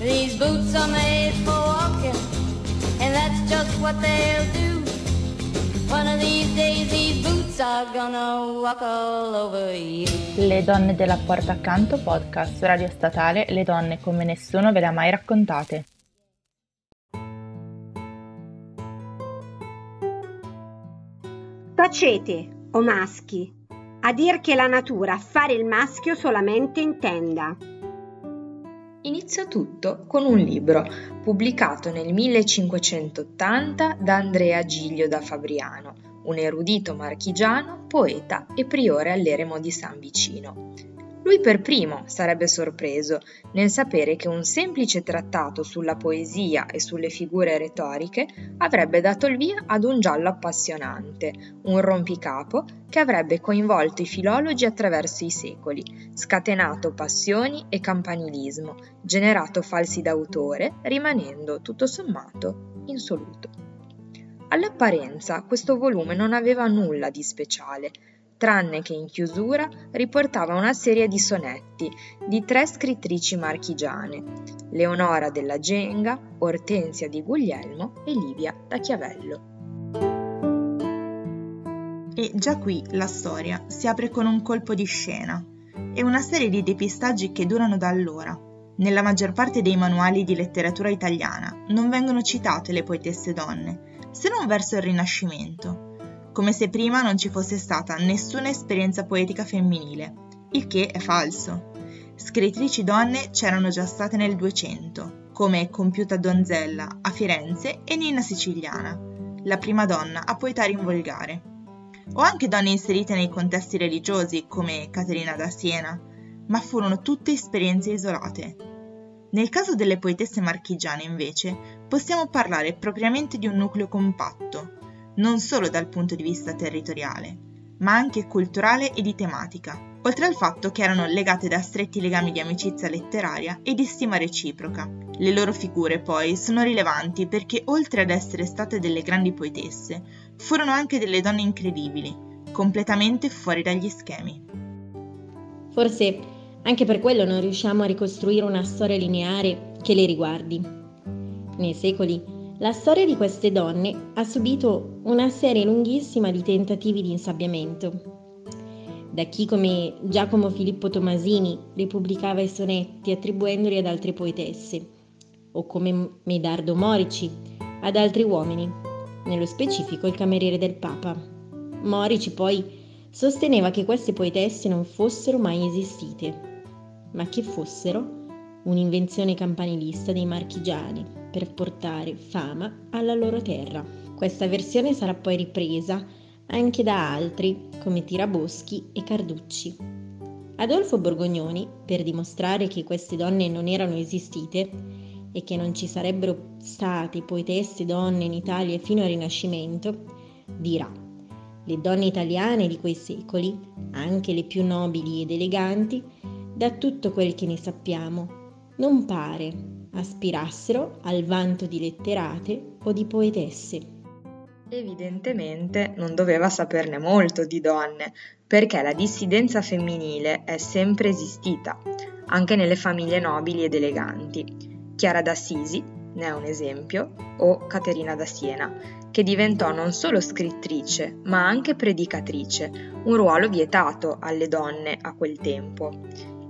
These boots are made for walking, and that's just what they'll do. One of these days these boots are gonna walk all over you. Le donne della porta accanto podcast radio statale Le donne come nessuno ve le ha mai raccontate. Tacete, o maschi, a dir che la natura fare il maschio solamente intenda. Inizia tutto con un libro pubblicato nel 1580 da Andrea Giglio da Fabriano, un erudito marchigiano, poeta e priore all'eremo di San Vicino. Lui per primo sarebbe sorpreso nel sapere che un semplice trattato sulla poesia e sulle figure retoriche avrebbe dato il via ad un giallo appassionante, un rompicapo che avrebbe coinvolto i filologi attraverso i secoli, scatenato passioni e campanilismo, generato falsi d'autore, rimanendo tutto sommato insoluto. All'apparenza questo volume non aveva nulla di speciale, tranne che in chiusura riportava una serie di sonetti di tre scrittrici marchigiane, Leonora della Genga, Ortensia di Guglielmo e Livia da Chiavello. E già qui la storia si apre con un colpo di scena e una serie di depistaggi che durano da allora. Nella maggior parte dei manuali di letteratura italiana non vengono citate le poetesse donne, se non verso il Rinascimento, come se prima non ci fosse stata nessuna esperienza poetica femminile, il che è falso. Scrittrici donne c'erano già state nel 200, come Compiuta Donzella a Firenze e Nina Siciliana, la prima donna a poetare in volgare. O anche donne inserite nei contesti religiosi, come Caterina da Siena, ma furono tutte esperienze isolate. Nel caso delle poetesse marchigiane, invece, possiamo parlare propriamente di un nucleo compatto, non solo dal punto di vista territoriale, ma anche culturale e di tematica, oltre al fatto che erano legate da stretti legami di amicizia letteraria e di stima reciproca. Le loro figure poi sono rilevanti perché oltre ad essere state delle grandi poetesse, furono anche delle donne incredibili, completamente fuori dagli schemi. Forse anche per quello non riusciamo a ricostruire una storia lineare che le riguardi. Nei secoli la storia di queste donne ha subito una serie lunghissima di tentativi di insabbiamento. Da chi come Giacomo Filippo Tomasini ripubblicava i sonetti attribuendoli ad altre poetesse, o come Medardo Morici ad altri uomini, nello specifico il cameriere del Papa. Morici poi sosteneva che queste poetesse non fossero mai esistite, ma che fossero un'invenzione campanilista dei marchigiani per portare fama alla loro terra. Questa versione sarà poi ripresa anche da altri come Tiraboschi e Carducci. Adolfo Borgognoni, per dimostrare che queste donne non erano esistite e che non ci sarebbero state poetesse donne in Italia fino al Rinascimento, dirà le donne italiane di quei secoli, anche le più nobili ed eleganti, da tutto quel che ne sappiamo, non pare aspirassero al vanto di letterate o di poetesse. Evidentemente non doveva saperne molto di donne, perché la dissidenza femminile è sempre esistita, anche nelle famiglie nobili ed eleganti. Chiara d'Assisi ne è un esempio, o Caterina da Siena, che diventò non solo scrittrice, ma anche predicatrice, un ruolo vietato alle donne a quel tempo.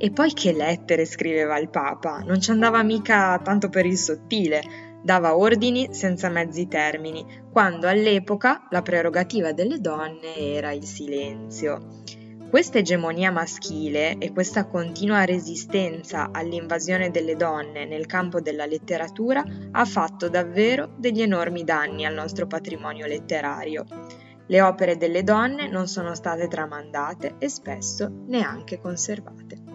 E poi che lettere scriveva il Papa, non ci andava mica tanto per il sottile, dava ordini senza mezzi termini, quando all'epoca la prerogativa delle donne era il silenzio. Questa egemonia maschile e questa continua resistenza all'invasione delle donne nel campo della letteratura ha fatto davvero degli enormi danni al nostro patrimonio letterario. Le opere delle donne non sono state tramandate e spesso neanche conservate.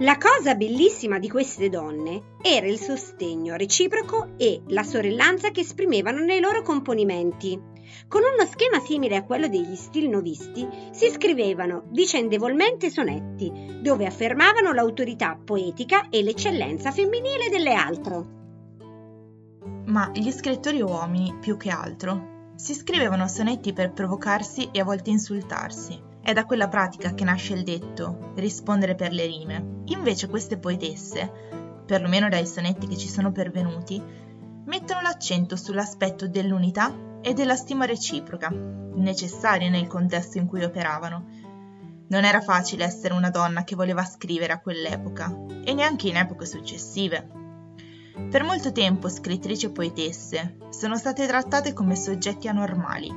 La cosa bellissima di queste donne era il sostegno reciproco e la sorellanza che esprimevano nei loro componimenti. Con uno schema simile a quello degli stilnovisti si scrivevano vicendevolmente sonetti, dove affermavano l'autorità poetica e l'eccellenza femminile delle altre. Ma gli scrittori uomini, più che altro, si scrivevano sonetti per provocarsi e a volte insultarsi È da quella pratica che nasce il detto rispondere per le rime. Invece queste poetesse, perlomeno dai sonetti che ci sono pervenuti, mettono l'accento sull'aspetto dell'unità e della stima reciproca, necessarie nel contesto in cui operavano. Non era facile essere una donna che voleva scrivere a quell'epoca, e neanche in epoche successive. Per molto tempo scrittrici e poetesse sono state trattate come soggetti anormali.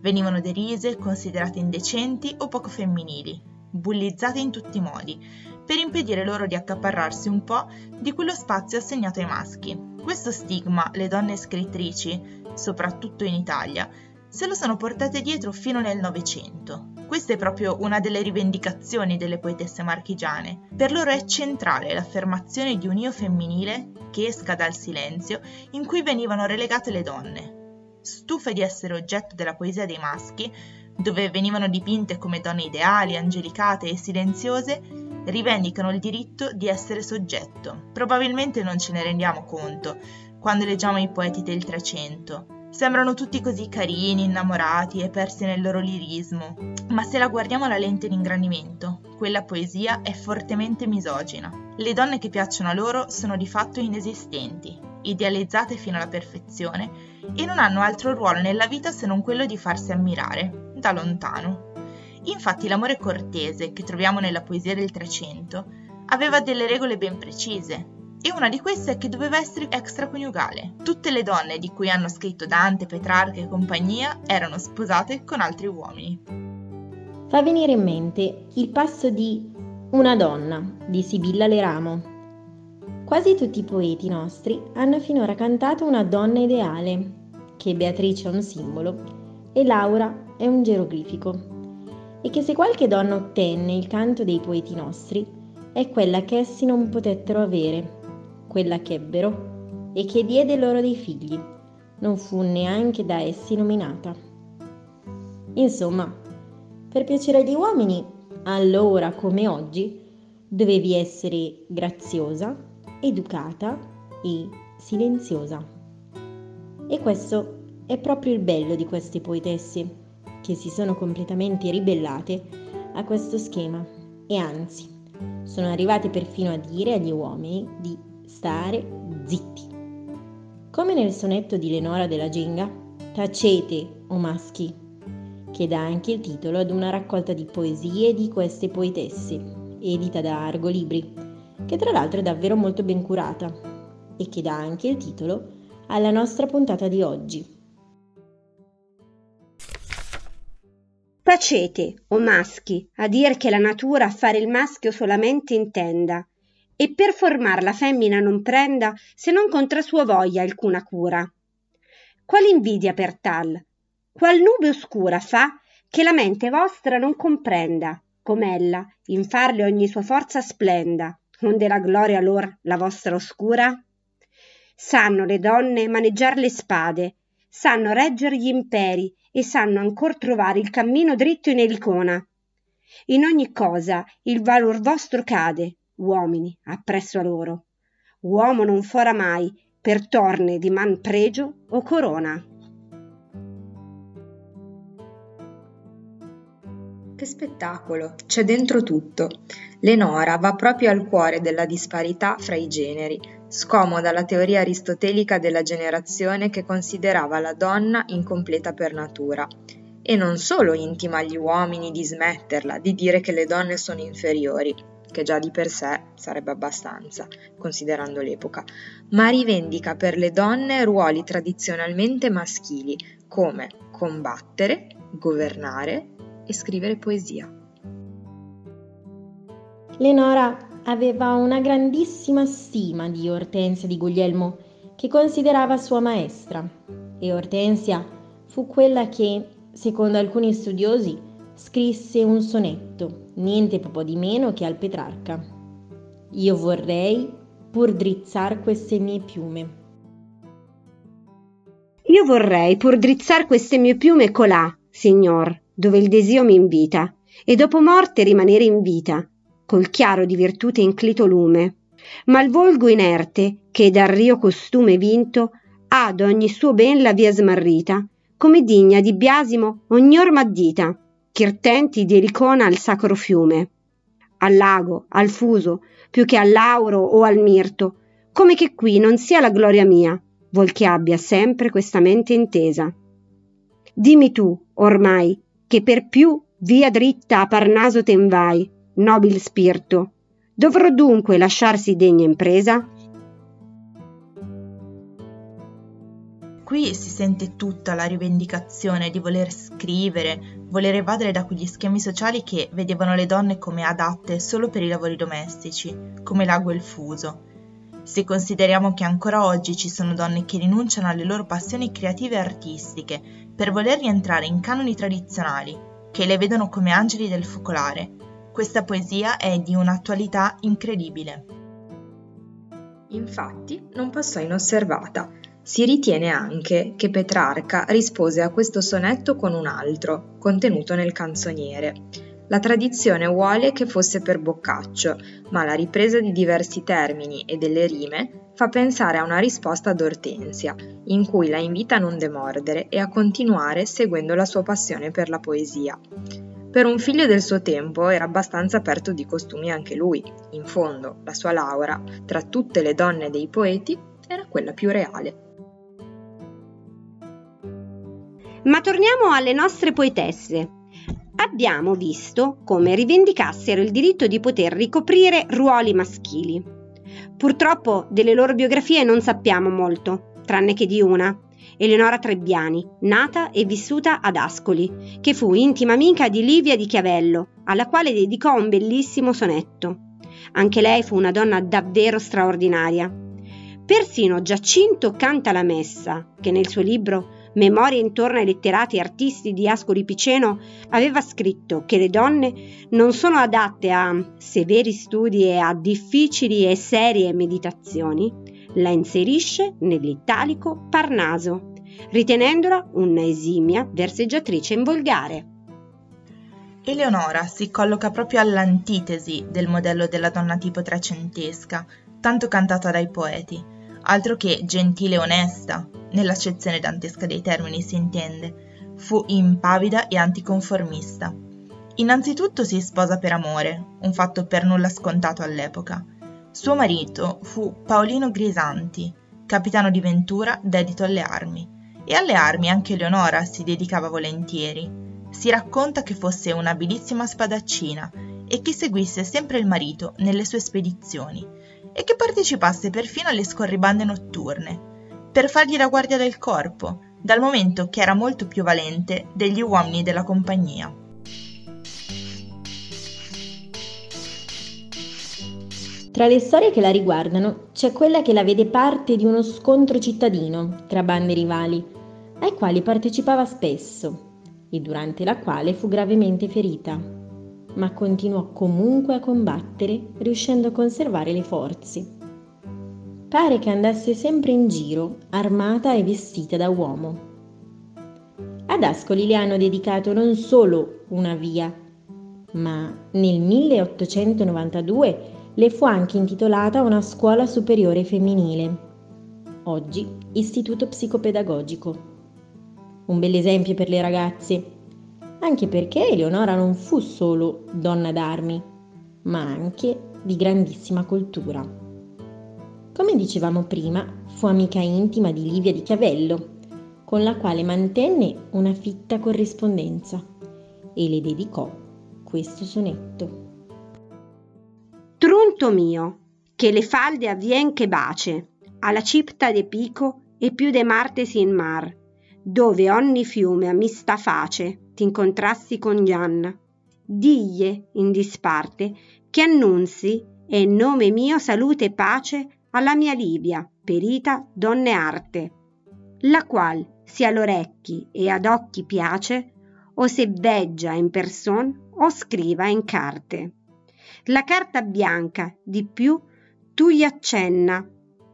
Venivano derise, considerate indecenti o poco femminili, bullizzate in tutti i modi, per impedire loro di accaparrarsi un po' di quello spazio assegnato ai maschi. Questo stigma le donne scrittrici soprattutto in Italia, se lo sono portate dietro fino nel Novecento. Questa è proprio una delle rivendicazioni delle poetesse marchigiane. Per loro è centrale l'affermazione di un io femminile che esca dal silenzio in cui venivano relegate le donne. Stufe di essere oggetto della poesia dei maschi, dove venivano dipinte come donne ideali, angelicate e silenziose, rivendicano il diritto di essere soggetto. Probabilmente non ce ne rendiamo conto, quando leggiamo i poeti del Trecento. Sembrano tutti così carini, innamorati e persi nel loro lirismo, ma se la guardiamo alla lente di ingrandimento, quella poesia è fortemente misogina. Le donne che piacciono a loro sono di fatto inesistenti, idealizzate fino alla perfezione e non hanno altro ruolo nella vita se non quello di farsi ammirare, da lontano. Infatti l'amore cortese che troviamo nella poesia del Trecento aveva delle regole ben precise, e una di queste è che doveva essere extraconiugale. Tutte le donne di cui hanno scritto Dante, Petrarca e compagnia erano sposate con altri uomini. Fa venire in mente il passo di Una donna di Sibilla Leramo. Quasi tutti i poeti nostri hanno finora cantato una donna ideale, che Beatrice è un simbolo e Laura è un geroglifico, e che se qualche donna ottenne il canto dei poeti nostri, è quella che essi non potettero avere, quella che ebbero e che diede loro dei figli, non fu neanche da essi nominata. Insomma, per piacere agli uomini, allora come oggi, dovevi essere graziosa, educata e silenziosa. E questo è proprio il bello di queste poetesse, che si sono completamente ribellate a questo schema e anzi sono arrivate perfino a dire agli uomini di stare zitti. Come nel sonetto di Lenora della Genga, Tacete, o maschi, che dà anche il titolo ad una raccolta di poesie di queste poetesse, edita da Argo Libri, che tra l'altro è davvero molto ben curata, e che dà anche il titolo alla nostra puntata di oggi. Tacete, o maschi, a dir che la natura a fare il maschio solamente intenda, e per formar la femmina non prenda se non contra sua voglia alcuna cura. Qual invidia per tal? Qual nube oscura fa che la mente vostra non comprenda, com'ella in farle ogni sua forza splenda, onde la gloria lor la vostra oscura? Sanno le donne maneggiar le spade, sanno regger gli imperi e sanno ancor trovare il cammino dritto in elicona. In ogni cosa il valor vostro cade, uomini appresso a loro. Uomo non fora mai per torne di man pregio o corona. Che spettacolo! C'è dentro tutto. Lenora va proprio al cuore della disparità fra i generi, scomoda la teoria aristotelica della generazione che considerava la donna incompleta per natura. E non solo intima agli uomini di smetterla, di dire che le donne sono inferiori, che già di per sé sarebbe abbastanza, considerando l'epoca, ma rivendica per le donne ruoli tradizionalmente maschili, come combattere, governare e scrivere poesia. Lenora aveva una grandissima stima di Ortensia di Guglielmo, che considerava sua maestra, e Ortensia fu quella che, secondo alcuni studiosi, scrisse un sonetto, niente proprio di meno che al Petrarca. Io vorrei pur drizzar queste mie piume. Io vorrei pur drizzar queste mie piume colà, signor, dove il desio mi invita, e dopo morte rimanere in vita, col chiaro di virtute inclito lume. Ma il volgo inerte, che dal rio costume vinto, ha d'ogni suo ben la via smarrita, come digna di biasimo ogni orma addita schirtenti di Ericona al sacro fiume, al lago, al fuso, più che al lauro o al mirto, come che qui non sia la gloria mia, vuol che abbia sempre questa mente intesa. Dimmi tu, ormai, che per più via dritta a Parnaso ten vai, nobil spirito, dovrò dunque lasciarsi degna impresa? Qui si sente tutta la rivendicazione di voler scrivere, voler evadere da quegli schemi sociali che vedevano le donne come adatte solo per i lavori domestici, come l'ago e il fuso. Se consideriamo che ancora oggi ci sono donne che rinunciano alle loro passioni creative e artistiche per voler rientrare in canoni tradizionali, che le vedono come angeli del focolare, questa poesia è di un'attualità incredibile. Infatti non passò inosservata si ritiene anche che Petrarca rispose a questo sonetto con un altro, contenuto nel canzoniere. La tradizione vuole che fosse per Boccaccio, ma la ripresa di diversi termini e delle rime fa pensare a una risposta ad Ortensia, in cui la invita a non demordere e a continuare seguendo la sua passione per la poesia. Per un figlio del suo tempo era abbastanza aperto di costumi anche lui. In fondo, la sua Laura, tra tutte le donne dei poeti, era quella più reale. Ma torniamo alle nostre poetesse. Abbiamo visto come rivendicassero il diritto di poter ricoprire ruoli maschili. Purtroppo delle loro biografie non sappiamo molto, tranne che di una, Eleonora Trebbiani, nata e vissuta ad Ascoli, che fu intima amica di Livia di Chiavello, alla quale dedicò un bellissimo sonetto. Anche lei fu una donna davvero straordinaria. Persino Giacinto canta la messa, che nel suo libro Memorie intorno ai letterati e artisti di Ascoli Piceno, aveva scritto che le donne non sono adatte a severi studi e a difficili e serie meditazioni, la inserisce nell'italico Parnaso, ritenendola una esimia verseggiatrice in volgare. Eleonora si colloca proprio all'antitesi del modello della donna tipo trecentesca, tanto cantata dai poeti, altro che gentile e onesta, nell'accezione dantesca dei termini si intende, fu impavida e anticonformista. Innanzitutto si sposa per amore, un fatto per nulla scontato all'epoca. Suo marito fu Paolino Grisanti, capitano di Ventura dedito alle armi, e alle armi anche Leonora si dedicava volentieri. Si racconta che fosse un'abilissima spadaccina e che seguisse sempre il marito nelle sue spedizioni e che partecipasse perfino alle scorribande notturne, per fargli la guardia del corpo, dal momento che era molto più valente degli uomini della compagnia. Tra le storie che la riguardano c'è quella che la vede parte di uno scontro cittadino tra bande rivali, ai quali partecipava spesso e durante la quale fu gravemente ferita, ma continuò comunque a combattere riuscendo a conservare le forze. Pare che andasse sempre in giro, armata e vestita da uomo. Ad Ascoli le hanno dedicato non solo una via, ma nel 1892 le fu anche intitolata una scuola superiore femminile, oggi Istituto Psicopedagogico. Un bel esempio per le ragazze, anche perché Eleonora non fu solo donna d'armi, ma anche di grandissima cultura. Come dicevamo prima, fu amica intima di Livia di Chiavello, con la quale mantenne una fitta corrispondenza e le dedicò questo sonetto. Trunto mio, che le falde avvien che bace, alla cipta de Pico e più de Martesi in mar, dove ogni fiume a mista face t'incontrassi con Gianna. Diglie in disparte che annunzi e in nome mio salute e pace alla mia Livia, perita donne arte, la qual se all'orecchi e ad occhi piace, o se veggia in person o scriva in carte. La carta bianca di più tu gli accenna,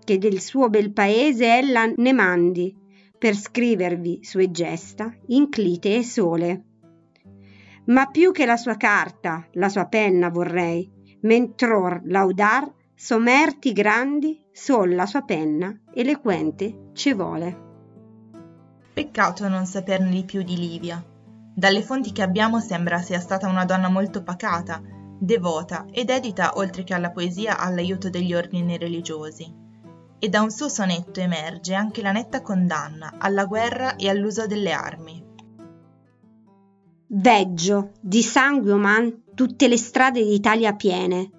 che del suo bel paese ella ne mandi, per scrivervi sue gesta inclite e sole. Ma più che la sua carta, la sua penna vorrei, mentror laudar Somerti grandi, sol la sua penna eloquente ci vuole. Peccato non saperne di più di Livia. Dalle fonti che abbiamo sembra sia stata una donna molto pacata, devota e dedita oltre che alla poesia all'aiuto degli ordini religiosi. E da un suo sonetto emerge anche la netta condanna alla guerra e all'uso delle armi. Veggio di sangue uman tutte le strade d'Italia piene,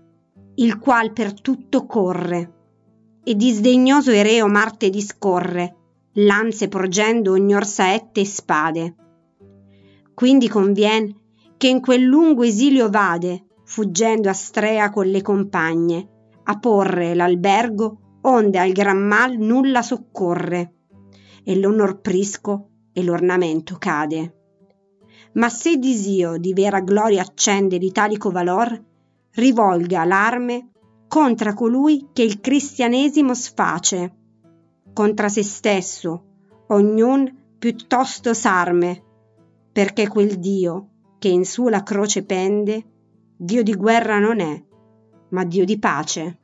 il qual per tutto corre, e disdegnoso e reo Marte discorre, lanze porgendo ognor saette e spade. Quindi convien che in quel lungo esilio vade, fuggendo a Strea con le compagne, a porre l'albergo onde al gran mal nulla soccorre, e l'onor prisco e l'ornamento cade. Ma se disio di vera gloria accende l'italico valor, rivolga l'arme contra colui che il cristianesimo sface, contra se stesso, ognun piuttosto s'arme, perché quel Dio che in su la croce pende, Dio di guerra non è, ma Dio di pace.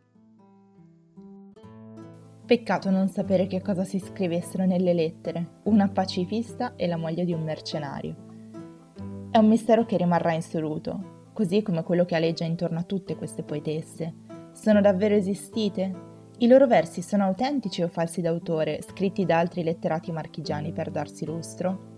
Peccato non sapere che cosa si scrivessero nelle lettere, una pacifista e la moglie di un mercenario. È un mistero che rimarrà insoluto, così come quello che aleggia intorno a tutte queste poetesse. Sono davvero esistite? I loro versi sono autentici o falsi d'autore, scritti da altri letterati marchigiani per darsi lustro?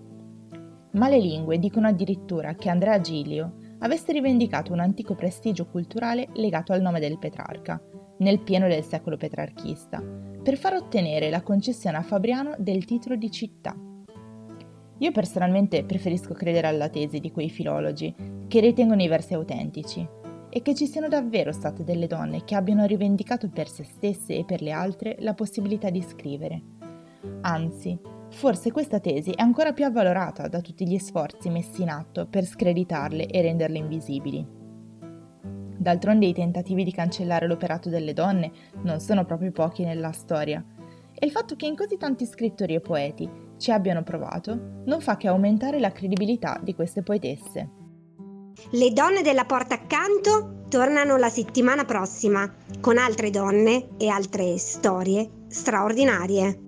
Ma le lingue dicono addirittura che Andrea Giglio avesse rivendicato un antico prestigio culturale legato al nome del Petrarca, nel pieno del secolo petrarchista, per far ottenere la concessione a Fabriano del titolo di città. Io personalmente preferisco credere alla tesi di quei filologi che ritengono i versi autentici e che ci siano davvero state delle donne che abbiano rivendicato per se stesse e per le altre la possibilità di scrivere. Anzi, forse questa tesi è ancora più avvalorata da tutti gli sforzi messi in atto per screditarle e renderle invisibili. D'altronde i tentativi di cancellare l'operato delle donne non sono proprio pochi nella storia, e il fatto che in così tanti scrittori e poeti ci abbiano provato non fa che aumentare la credibilità di queste poetesse. Le donne della porta accanto tornano la settimana prossima con altre donne e altre storie straordinarie.